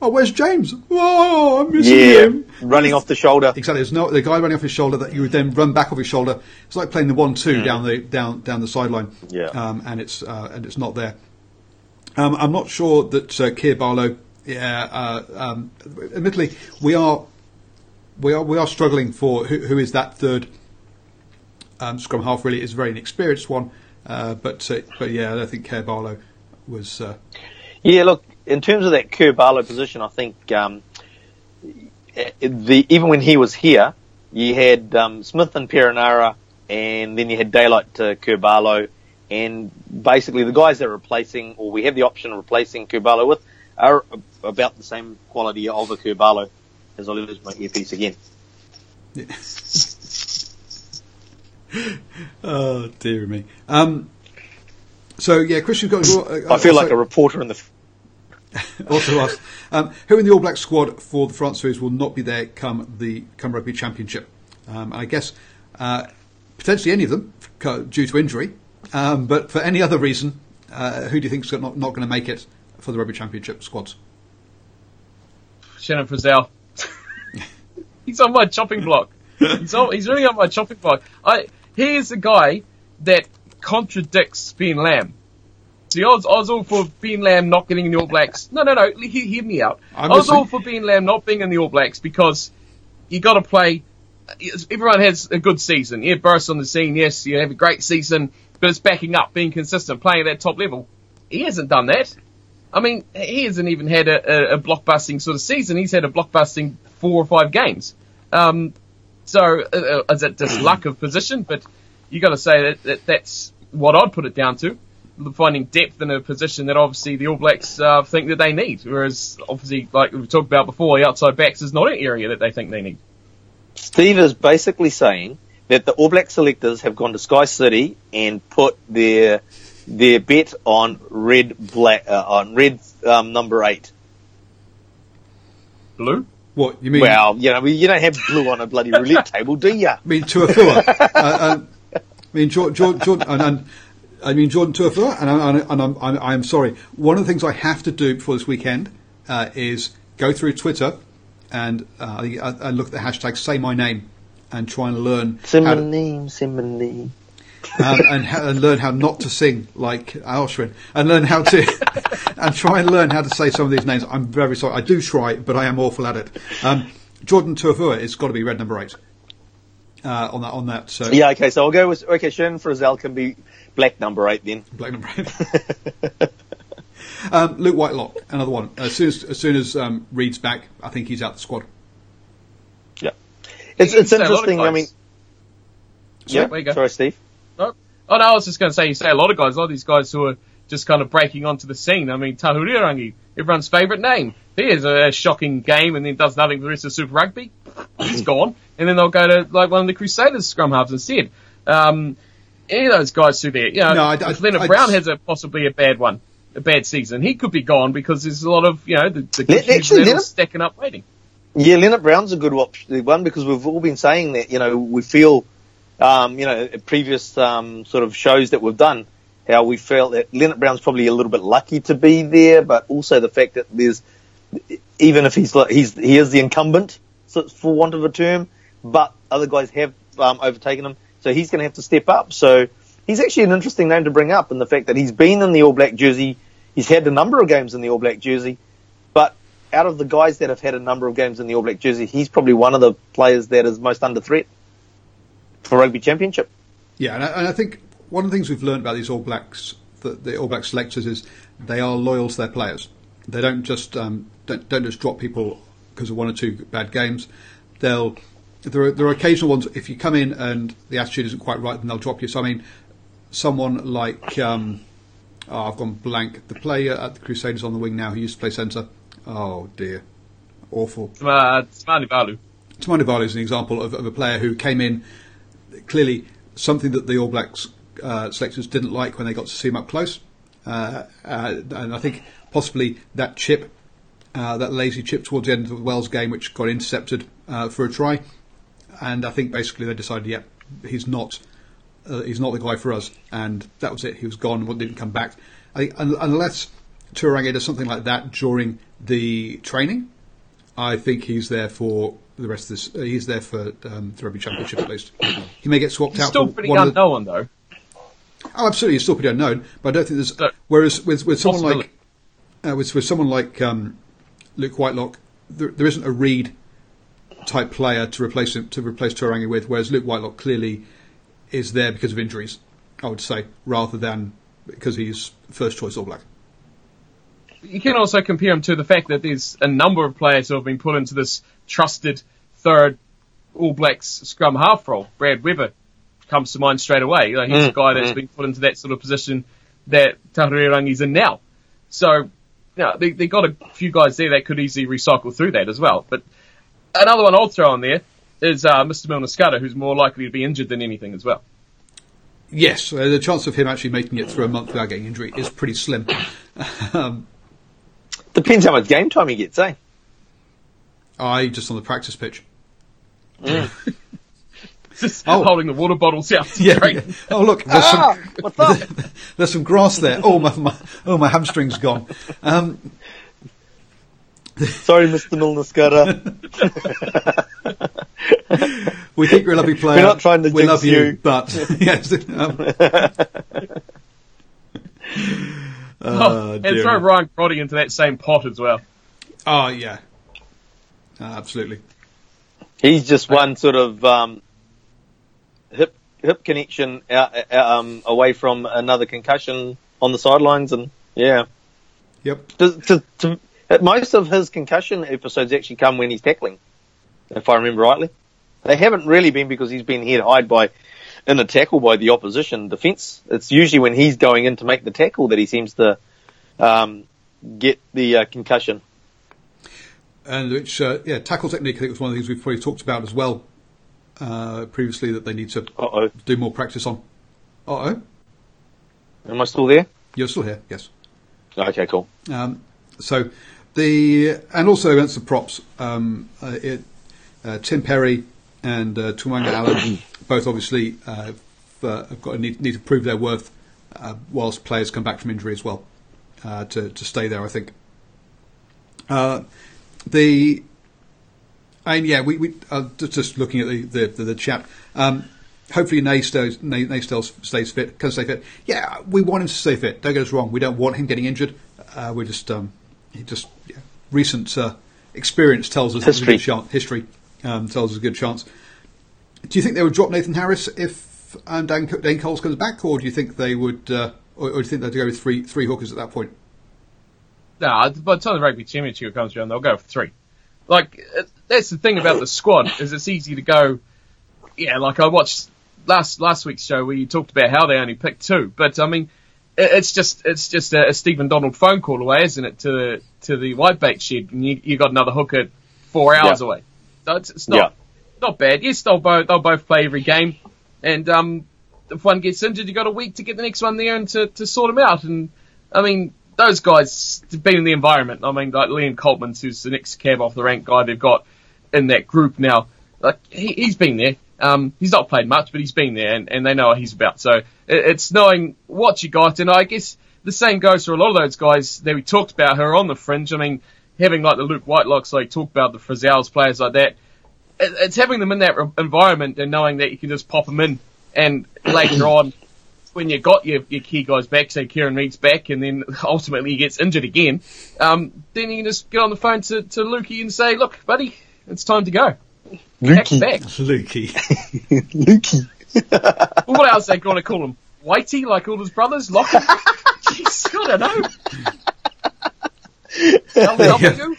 oh, where's James? Oh, I'm missing Yeah, him. running off the shoulder. Exactly. There's no the guy running off his shoulder that you would then run back off his shoulder. It's like playing the one-two down the down down the sideline. Yeah. Um, and it's uh, and it's not there. Um, I'm not sure that uh, Kerr Barlow. Yeah. Uh, um, admittedly, we are we are we are struggling for who, who is that third um, scrum half. Really, is a very inexperienced one. Uh, but uh, but yeah, I don't think Kerr Barlow was. Uh, Yeah, look, in terms of that Kerr Barlow position, I think um, the even when he was here, you had um, Smith and Perenara, and then you had Daylight to Kerr-Barlow, and basically the guys that are replacing, or we have the option of replacing Kerr-Barlow with, are about the same quality of a Kerr-Barlow. As I lose my earpiece again. oh dear me. Um, so yeah, Christian's got. Uh, I feel like a reporter in the. also asked, um, who in the All Black squad for the France series will not be there come the come rugby championship? Um, I guess uh, potentially any of them due to injury, um, but for any other reason, uh, who do you think is not, not going to make it for the rugby championship squads? Shannon Frizzell. He's on my chopping block. He's, on, he's really on my chopping block. I he is the guy that contradicts Ben Lam. See, I was, I was all for Ben Lam not getting in the All Blacks. No, no, no. Hear, hear me out. I'm i was all for Ben Lam not being in the All Blacks because you got to play. Everyone has a good season. Yeah, burst on the scene. Yes, you have a great season, but it's backing up, being consistent, playing at that top level. He hasn't done that. I mean, he hasn't even had a, a, a blockbusting sort of season. He's had a blockbusting four or five games. Um, so uh, uh is it just luck of position? But you got to say that, that, that's what I'd put it down to. Finding depth in a position that obviously the All Blacks uh, think that they need, whereas obviously, like we talked about before, the outside backs is not an area that they think they need. Steve is basically saying that the All Black selectors have gone to Sky City and put their their bet on red black uh, on red um, number eight. Blue. What you mean? Well, you know, you don't have blue on a bloody roulette table, do you? I mean Taufua. uh, uh, I mean Jordan, Jordan, and, and, I mean Jordan Taufua, and, I, and I'm, I'm, I'm, sorry. One of the things I have to do before this weekend uh, is go through Twitter and uh, I, look at the hashtag Say My Name and try and learn. Say my name. Say my name um, and, and, learn how not to sing like Auschwitz, and learn how to and try and learn how to say some of these names. I'm very sorry, I do try, but I am awful at it. Um, Jordan Taufua has got to be red number eight uh, on that. On that, so yeah, okay. So I'll go with okay. Shannon Frizzell can be black number eight then. Black number eight. um, Luke Whitelock, another one. As soon as, as soon as um, Read's back, I think he's out the squad. Yeah, it's it's interesting. I mean, yeah. Sorry, Steve. Oh, no, I was just going to say, you say a lot of guys, a lot of these guys who are just kind of breaking onto the scene. I mean, Tahuriorangi, everyone's favourite name. He has a shocking game and then does nothing for the rest of Super Rugby. He's gone. And then they'll go to like one of the Crusaders scrum halves instead. Um, any of those guys through there, you know, no, I, I, Leonard I, Brown has a possibly a bad one, a bad season. He could be gone because there's a lot of, you know, the, the actually, Leonard, stacking up waiting. Yeah, Lienert-Brown's a good one because we've all been saying that, you know, we feel um, you know, previous um, sort of shows that we've done, how we felt that Lienert-Brown's probably a little bit lucky to be there, but also the fact that there's, even if he's he's he is the incumbent, for want of a term, but other guys have um, overtaken him, so he's going to have to step up. So he's actually an interesting name to bring up, in the fact that he's been in the All Black jersey, he's had a number of games in the All Black jersey, but out of the guys that have had a number of games in the All Black jersey, he's probably one of the players that is most under threat for rugby championship. Yeah, and I, and I, think one of the things we've learned about these All Blacks, the, the, All Black selectors, is they are loyal to their players. They don't just um, don't, don't just drop people because of one or two bad games. They'll there are, there are occasional ones. If you come in and the attitude isn't quite right, then they'll drop you. So I mean, someone like um, oh, I've gone blank. The player at the Crusaders on the wing now who used to play centre. Oh dear, awful. Uh, Tamanivalu. Tamani Valu is an example of, of a player who came in clearly something that the All Blacks uh, selectors didn't like when they got to see him up close. Uh, uh, and I think possibly that chip, uh, that lazy chip towards the end of the Wales game, which got intercepted uh, for a try. And I think basically they decided, yeah, he's not, he's not the guy for us. And that was it. He was gone. Didn't come back. I unless Turangi does something like that during the training, I think he's there for the rest of this. Uh, he's there for um, the rugby championship at least. He may get swapped he's out. Still pretty unknown the... though. Oh, absolutely, he's still pretty unknown. But I don't think there's. So, whereas with with someone like uh, with with someone like um, Luke Whitelock, there, there isn't a Read type player to replace him to replace Turangi with. Whereas Luke Whitelock clearly is there because of injuries. I would say rather than because he's first choice All Black. you can also compare him to the fact that there's a number of players who have been put into this trusted third All Blacks scrum half role. Brad Weber comes to mind straight away. You know, he's Mm, a guy that's mm. been put into that sort of position that Tahuriorangi's in now. So, you know, they, they got a few guys there that could easily recycle through that as well. But another one I'll throw on there is uh, Mr. Milner-Skudder, who's more likely to be injured than anything as well. Yes, uh, the chance of him actually making it through a month without getting injury is pretty slim. um, Depends how much game time he gets, eh? I just on the practice pitch. Just Oh. holding the water bottles out. to Yeah. drink. yeah. Oh look, there's Ah, some what's there's some grass there. Oh my, my oh my hamstring's gone. Um, Sorry, Mr. Milner-Skudder. we think you're a lovely player. We're not trying to We jinx love you, you. but yes. Um, Oh, uh, and dear throw. Ryan Crotty into that same pot as well. Oh yeah, absolutely. He's just one sort of um, hip hip connection out, um, away from another concussion on the sidelines, and yeah, Yep. to, to, to, most of his concussion episodes actually come when he's tackling, if I remember rightly. They haven't really been because he's been hit high by in a tackle by the opposition defence. It's usually when he's going in to make the tackle that he seems to um, get the uh, concussion. And which uh, yeah, tackle technique. I think was one of the things we've probably talked about as well uh, previously that they need to Uh oh, do more practice on. Uh oh, am I still there? you're still here. Yes. Okay, cool. Um, so the and also against the props, um, uh, it, uh, Tim Perry and uh, Tumanga Allen both obviously uh, have, uh, got to need, need to prove their worth uh, whilst players come back from injury as well uh, to to stay there. I think. Uh, the and yeah, we, we uh, just, looking at the the, the, the chat. Um, hopefully, Nay stays, Nay, Nay still stays fit. Can stay fit. Yeah, we want him to stay fit. Don't get us wrong. We don't want him getting injured. Uh, we're just um, he just yeah, recent uh, experience tells us History. good chance. History um, tells us a good chance. Do you think they would drop Nathan Harris if um, Dan, Dane Coles comes back, or do you think they would, uh, or, or do you think they'd go with three three hookers at that point? Nah, by the time the rugby championship comes around, they'll go for three. Like that's the thing about the squad is it's easy to go. Yeah, like I watched last last week's show where you talked about how they only picked two, but I mean, it's just it's just a, a Stephen Donald phone call away, isn't it, to the to the whitebait shed, and you you got another hooker four hours Yeah. away. So it's, it's not not bad. Yes, they'll both they'll both play every game, and um, if one gets injured, you got a week to get the next one there and to, to sort them out. And I mean, those guys have been in the environment. I mean, like Liam Coltman, who's the next cab off the rank guy they've got in that group now. Like he, he's been there. Um, he's not played much, but he's been there, and, and they know what he's about. So it, it's knowing what you got, and I guess the same goes for a lot of those guys that we talked about who are on the fringe. I mean, having like the Luke Whitelocks, like talk about the Frizzells players like that. It, it's having them in that environment and knowing that you can just pop them in, and later on, when you got your, your key guys back, say Kieran Read's back, and then ultimately he gets injured again, um, then you can just get on the phone to, to Lukey and say, look, buddy, it's time to go. Lukey. back. Lukey. Lukey. Well, what else are they going to call him? Whitey, like all his brothers? Lockie? Jeez, I don't know. LW?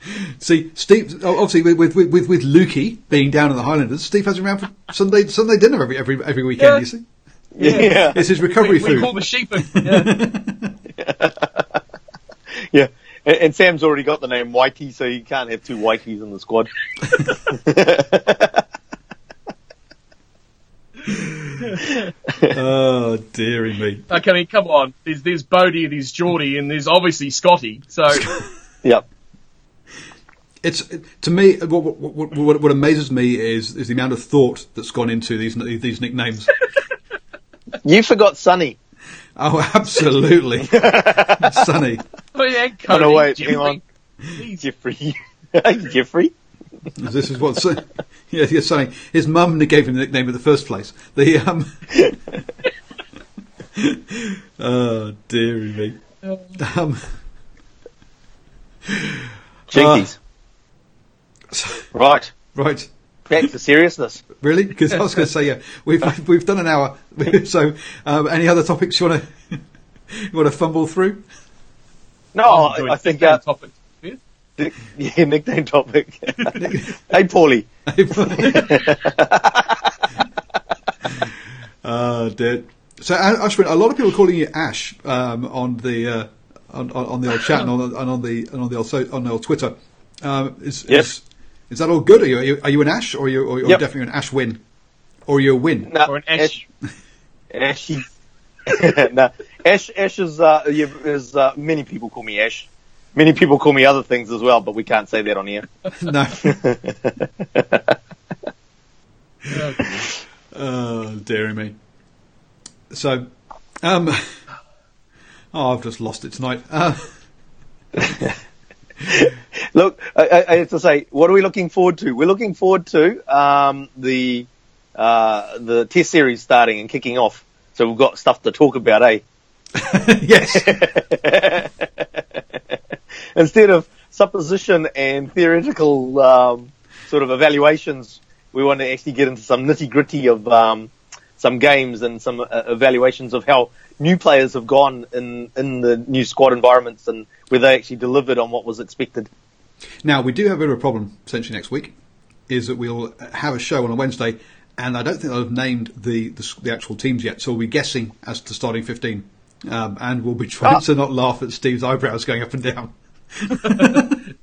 See, Steve. oh, Obviously, with with with, with Lukey being down in the Highlanders, Steve has him around for Sunday Sunday dinner every every every weekend. Yeah. You see, Yeah. it's his recovery We, we food. call the sheep. Yeah. Yeah. And, and Sam's already got the name Whitey, so you can't have two Whiteys in the squad. oh dearie me! Like, I mean, come on. There's, there's Bodie, and there's Geordie, and there's obviously Scotty. So, Yep. It's to me what, what, what, what amazes me is is the amount of thought that's gone into these these nicknames. You forgot Sonny. oh, absolutely, Sonny. oh yeah, Cody, Oh, no, wait, Jeffrey. hang on. Jeez. Jeffrey. Jeffrey? This is what. Yeah, yeah, Sonny. His mum gave him the nickname in the first place. The um. oh dearie me. Um, Jinkies. Right. right. Back to seriousness. Really? Because I was going to say, yeah, we've we've done an hour. So, um, any other topics you want to? you want to fumble through? No, was I, enjoying I think the uh, topic. Yeah. Nickname topic. hey, Paulie. Hey, Paulie. uh, dear. So, A- Ashwin, a lot of people are calling you Ash um, on the uh, on, on on the old chat and on, the- and on the and on the old on the old Twitter. Um, is, Yes. is is that all good? Are you are you, an Ash or are you or you're Yep. definitely an Ash win, or you a win? No, Or an Ash. Ash. Ashy. no, Ash. Ash is, uh, is uh, many people call me Ash. Many people call me other things as well, but we can't say that on here. no. Yeah. Oh, dearie me. So, um, oh, I've just lost it tonight. Uh, Look, I, I, I have to say, what are we looking forward to? We're looking forward to um, the uh, the test series starting and kicking off. So we've got stuff to talk about, eh? yes. Instead of supposition and theoretical um, sort of evaluations, we want to actually get into some nitty gritty of um, some games and some uh, evaluations of how new players have gone in in the new squad environments and where they actually delivered on what was expected. Now we do have a bit of a problem potentially next week. Is that we'll have a show on a Wednesday, and I don't think they'll have named the the, the actual teams yet. So we'll be guessing as to starting fifteen, um, and we'll be trying Ah. to not laugh at Steve's eyebrows going up and down.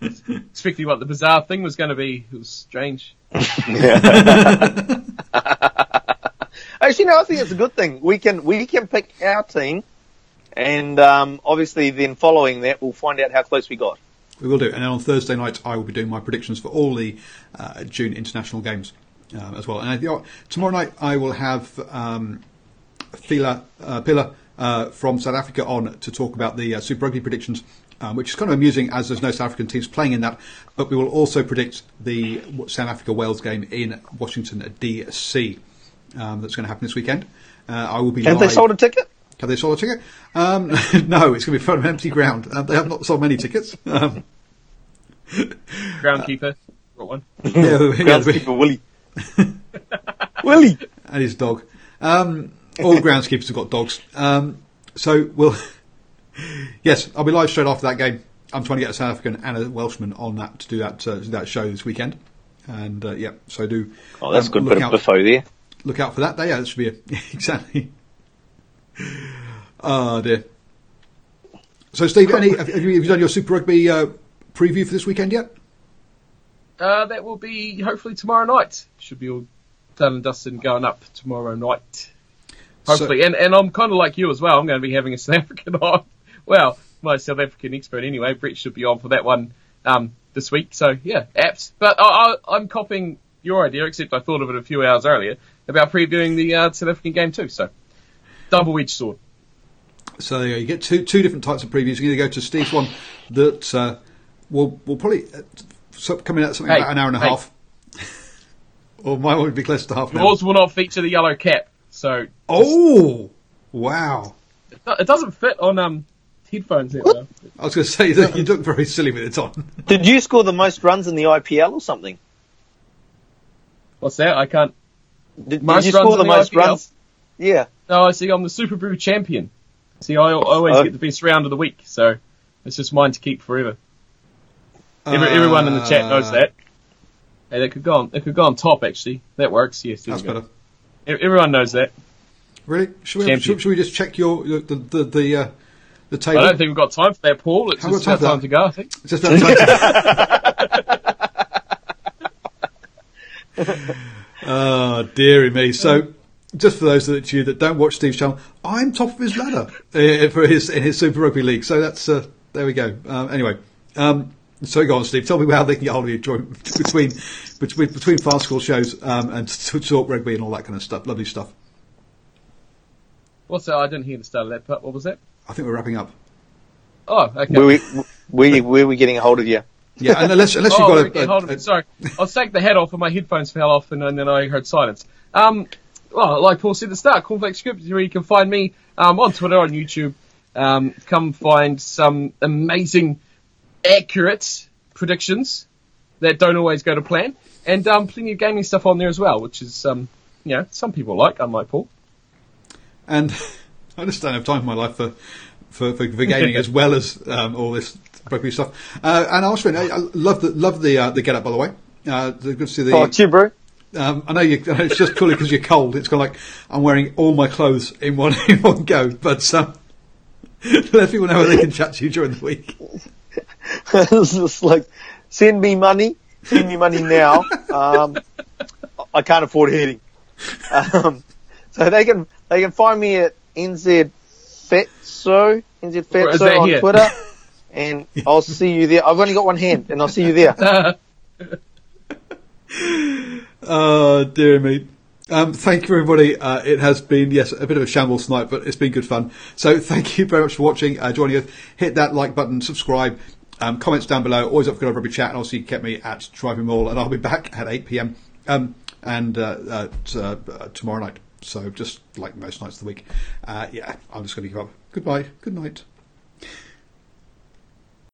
Expecting what the bizarre thing was going to be. It was strange. Actually, no, I think it's a good thing. We can we can pick our team, and um, obviously then following that, we'll find out how close we got. We will do. And then on Thursday night, I will be doing my predictions for all the uh, June international games um, as well. And tomorrow night, I will have um, Fila uh, Pilla uh, from South Africa on to talk about the uh, Super Rugby predictions, um, which is kind of amusing as there's no South African teams playing in that. But we will also predict the South Africa Wales game in Washington DC. Um, that's going to happen this weekend. Uh, I will be Have live. they sold a ticket? Have they sold a ticket? Um, no, it's going to be in front an empty ground. Uh, they have not sold many tickets. Um, Groundkeeper. Got one. yeah, yeah, Groundskeeper Willie. Willie. and his dog. Um, all groundskeepers have got dogs. Um, so we'll. yes, I'll be live straight after that game. I'm trying to get a South African and a Welshman on that to do that uh, that show this weekend. And uh, yeah, so do. Oh, that's um, a good look bit out, of biffo there. Look out for that. day. Yeah, that should be a, exactly. Oh dear. So Steve, any have you, have you done your Super Rugby uh, preview for this weekend yet? Uh, that will be hopefully tomorrow night. Should be all done and dusted and going up tomorrow night. Hopefully, and and I'm kind of like you as well. I'm going to be having a South African on. Well, my South African expert anyway. Brett should be on for that one um, this week. So yeah, apps. But I, I, I'm copying your idea, except I thought of it a few hours earlier about previewing the uh, South African game too. So double edged sword. So there you, go. you get two two different types of previews. You either go to Steve's one that uh, will will probably uh, so- come in at something Hey, about an hour and a hey. half, or mine would be close to half an hour. Yours will not feature the yellow cap, so Oh, wow! it doesn't fit on um headphones. There, though. I was going to say that you look very silly with it on. Did you score the most runs in the IPL or something? What's that? I can't. Did, did Most you runs score the the most IPL? runs? Yeah. No, I see. I'm the Superbru champion. See, I, I always Oh. get the best round of the week, so it's just mine to keep forever. Every, everyone in the chat knows Uh, that. Hey, that could go on. That could go on top. Actually, that works. Yes, That's we better. Everyone knows that. Really? Should we, Champion. should, should we just check your your- the the the, uh, the I don't think we've got time for that, Paul. It's Haven't just got time about time to go. I think. It's just about time. oh, dearie me. So, just for those of you that don't watch Steve's channel, I'm top of his ladder uh, for his in his Super Rugby League. So that's uh, there we go. Um, anyway, um, so go on, Steve. Tell me how they can get hold of you join, between between between fast school shows um, and to talk rugby and all that kind of stuff. Lovely stuff. What's that? I didn't hear the start of that part. What was that? I think we're wrapping up. Oh, okay. Where we, where, where we getting a hold of you? Yeah, and unless unless oh, you've okay, got a, a, a Sorry, I was taking the hat off and my headphones fell off, and, and then I heard silence. Um, well, like Paul said at the start, Cornflake Script is where you can find me um, on Twitter, on YouTube. Um, come find some amazing, accurate predictions that don't always go to plan, and um, plenty of gaming stuff on there as well, which is um, you know some people like, unlike Paul. And I just don't have time in my life for for, for, for gaming as well as um, all this rugby stuff. Uh, and Ashwin, I, I love the love the uh, the get up by the way. Uh, good to see the. Oh, cheer, bro. Um, I know you, it's just purely because you're cold. It's kind of like I'm wearing all my clothes in one in one go. But um, let people know how they can chat to you during the week. it's just like, send me money, send me money now. Um, I can't afford heating. Um, so they can they can find me at NZ Fatso, NZ Or Fatso on? Twitter, and I'll see you there. I've only got one hand, and I'll see you there. Oh, dear me. Um, thank you, everybody. Uh, it has been, yes, a bit of a shambles tonight, but it's been good fun. So thank you very much for watching, uh, joining us. Hit that like button, subscribe, um, comments down below. Always up for good rugby chat, and also you can get me at Driving Mall, and I'll be back at 8 p.m. Um, and uh, uh, uh, uh, tomorrow night. So just like most nights of the week. Uh, yeah, I'm just going to give up. Goodbye. Good night.